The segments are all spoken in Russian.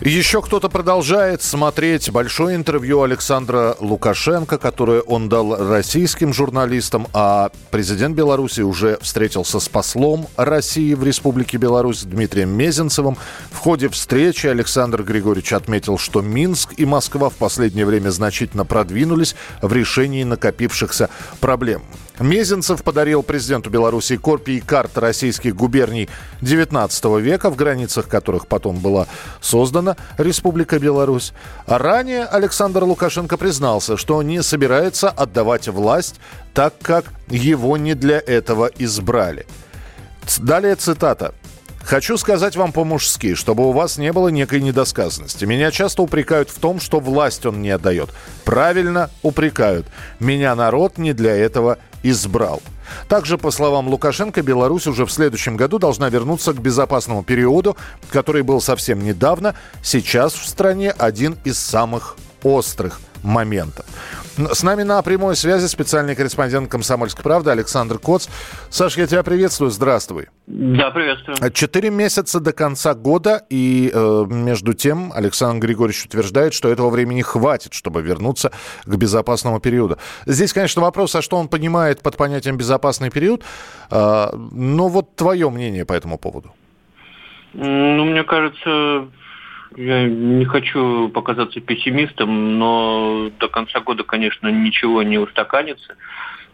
Еще кто-то продолжает смотреть большое интервью Александра Лукашенко, которое он дал российским журналистам, а президент Беларуси уже встретился с послом России в Республике Беларусь Дмитрием Мезенцевым. В ходе встречи Александр Григорьевич отметил, что Минск и Москва в последнее время значительно продвинулись в решении накопившихся проблем. Мезенцев подарил президенту Беларуси копии карт российских губерний XIX века, в границах которых потом была создана Республика Беларусь. Ранее Александр Лукашенко признался, что не собирается отдавать власть, так как его не для этого избрали. Далее цитата. Хочу сказать вам по-мужски, чтобы у вас не было некой недосказанности. Меня часто упрекают в том, что власть он не отдает. Правильно упрекают. Меня народ не для этого избрал. Также, по словам Лукашенко, Беларусь уже в следующем году должна вернуться к безопасному периоду, который был совсем недавно. Сейчас в стране один из самых острых моментов. С нами на прямой связи специальный корреспондент «Комсомольской правды» Александр Коц. Саш, я тебя приветствую. Здравствуй. Да, приветствую. Четыре месяца до конца года, и э, между тем Александр Григорьевич утверждает, что этого времени хватит, чтобы вернуться к безопасному периоду. Здесь, конечно, вопрос, а что он понимает под понятием «безопасный период», э, но вот твое мнение по этому поводу. Ну, мне кажется, я не хочу показаться пессимистом, но до конца года, конечно, ничего не устаканится.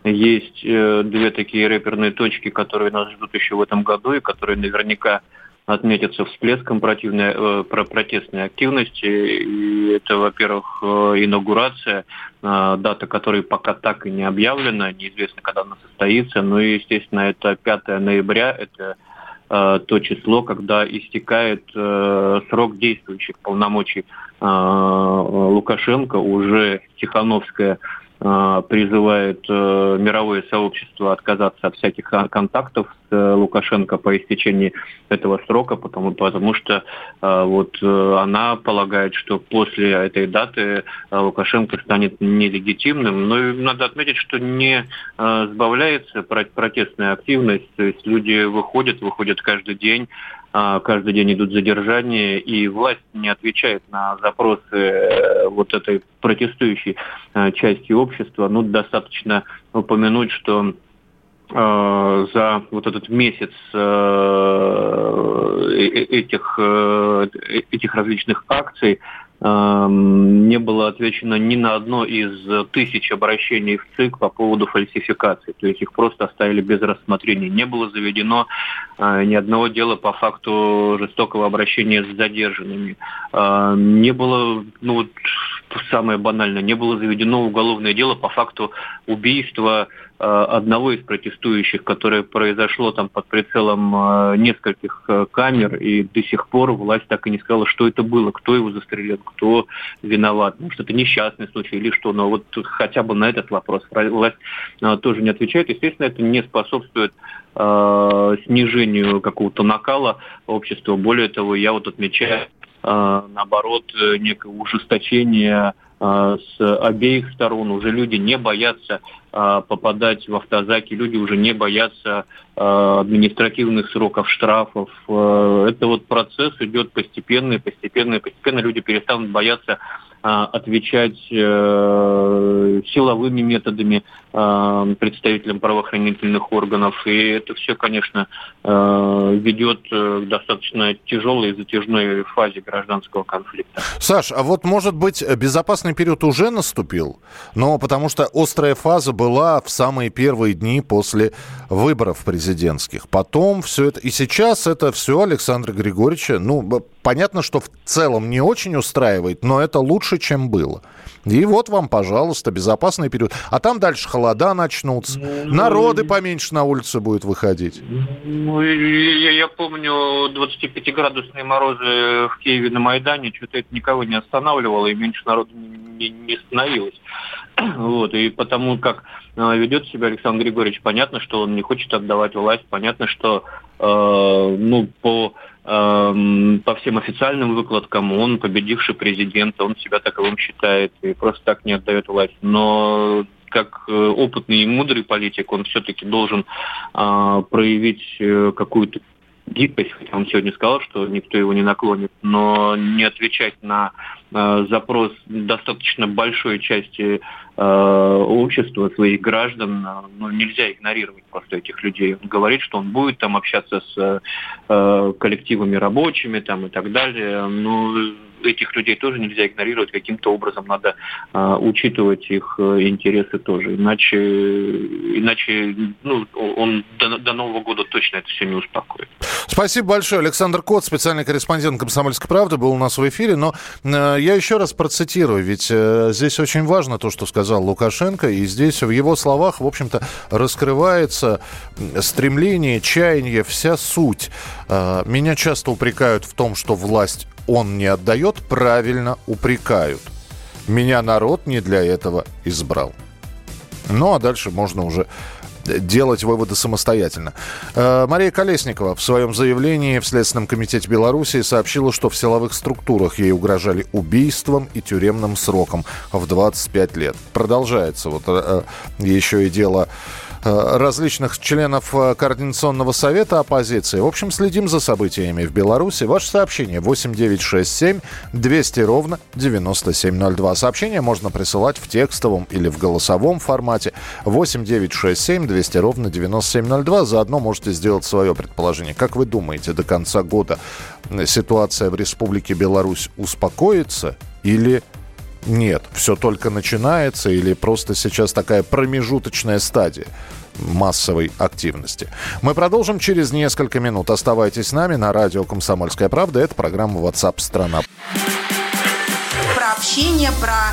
Есть э, две такие рэперные точки, которые нас ждут еще в этом году, и которые наверняка отметятся всплеском противной, э, протестной активности. И это, во-первых, э, инаугурация, э, дата которой пока так и не объявлена, неизвестно, когда она состоится. Ну и, естественно, это 5 ноября, это э, то число, когда истекает э, срок действующих полномочий э, Лукашенко, уже Тихановская призывает э, мировое сообщество отказаться от всяких контактов с э, Лукашенко по истечении этого срока, потому, потому что э, вот э, она полагает, что после этой даты э, Лукашенко станет нелегитимным. Но надо отметить, что не э, сбавляется протестная активность, то есть люди выходят, выходят каждый день, а, каждый день идут задержания, и власть не отвечает на запросы э, вот этой протестующей э, части общества. Ну, достаточно упомянуть, что э, за вот этот месяц этих, этих различных акций не было отвечено ни на одно из тысяч обращений в ЦИК по поводу фальсификации. То есть их просто оставили без рассмотрения. Не было заведено э, ни одного дела по факту жестокого обращения с задержанными. Э, не было, ну вот самое банальное, не было заведено уголовное дело по факту убийства э, одного из протестующих, которое произошло там под прицелом э, нескольких э, камер, и до сих пор власть так и не сказала, что это было, кто его застрелил, кто виноват, может, это несчастный случай или что, но вот хотя бы на этот вопрос власть тоже не отвечает. Естественно, это не способствует снижению какого-то накала общества. Более того, я вот отмечаю наоборот, некое ужесточение а, с обеих сторон. Уже люди не боятся попадать в автозаки, люди уже не боятся административных сроков, штрафов. Это вот процесс идет постепенно, постепенно, постепенно люди перестанут бояться отвечать э, силовыми методами э, представителям правоохранительных органов. И это все, конечно, э, ведет к достаточно тяжелой и затяжной фазе гражданского конфликта. Саш, а вот, может быть, безопасный период уже наступил? Но потому что острая фаза была в самые первые дни после выборов президентских. Потом все это... И сейчас это все Александра Григорьевича, ну, понятно, что в целом не очень устраивает, но это лучше, чем было. И вот вам, пожалуйста, безопасный период. А там дальше холода начнутся, ну, народы поменьше на улице будет выходить. Ну, я, я помню 25-градусные морозы в Киеве на Майдане, что-то это никого не останавливало, и меньше народу не, не становилось. Вот, и потому как э, ведет себя Александр Григорьевич, понятно, что он не хочет отдавать власть, понятно, что э, ну, по по всем официальным выкладкам он победивший президент, он себя таковым считает и просто так не отдает власть. Но как э, опытный и мудрый политик, он все-таки должен э, проявить какую-то гибкость, хотя он сегодня сказал, что никто его не наклонит, но не отвечать на э, запрос достаточно большой части э, общества, своих граждан, э, ну, нельзя игнорировать просто этих людей. Он говорит, что он будет там общаться с э, коллективами рабочими там, и так далее. Ну, этих людей тоже нельзя игнорировать, каким-то образом надо э, учитывать их э, интересы тоже. Иначе, иначе ну, он до, до Нового года точно это все не успокоит. Спасибо большое. Александр Кот, специальный корреспондент «Комсомольской правды», был у нас в эфире. Но э, я еще раз процитирую, ведь э, здесь очень важно то, что сказал Лукашенко, и здесь в его словах, в общем-то, раскрывается стремление, чаяние, вся суть. Э, меня часто упрекают в том, что власть он не отдает, правильно упрекают. Меня народ не для этого избрал. Ну, а дальше можно уже делать выводы самостоятельно. Э, Мария Колесникова в своем заявлении в Следственном комитете Беларуси сообщила, что в силовых структурах ей угрожали убийством и тюремным сроком в 25 лет. Продолжается вот э, э, еще и дело Э, различных членов э, Координационного совета оппозиции. В общем, следим за событиями в Беларуси. Ваше сообщение 8967 200 ровно 9702. Сообщение можно присылать в текстовом или в голосовом формате 8967 200 ровно 9702. Заодно можете сделать свое предположение. Как вы думаете, до конца года ситуация в Республике Беларусь успокоится или нет, все только начинается или просто сейчас такая промежуточная стадия массовой активности. Мы продолжим через несколько минут. Оставайтесь с нами на радио «Комсомольская правда». Это программа WhatsApp страна общение, про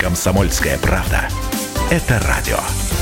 Комсомольская правда. Это радио.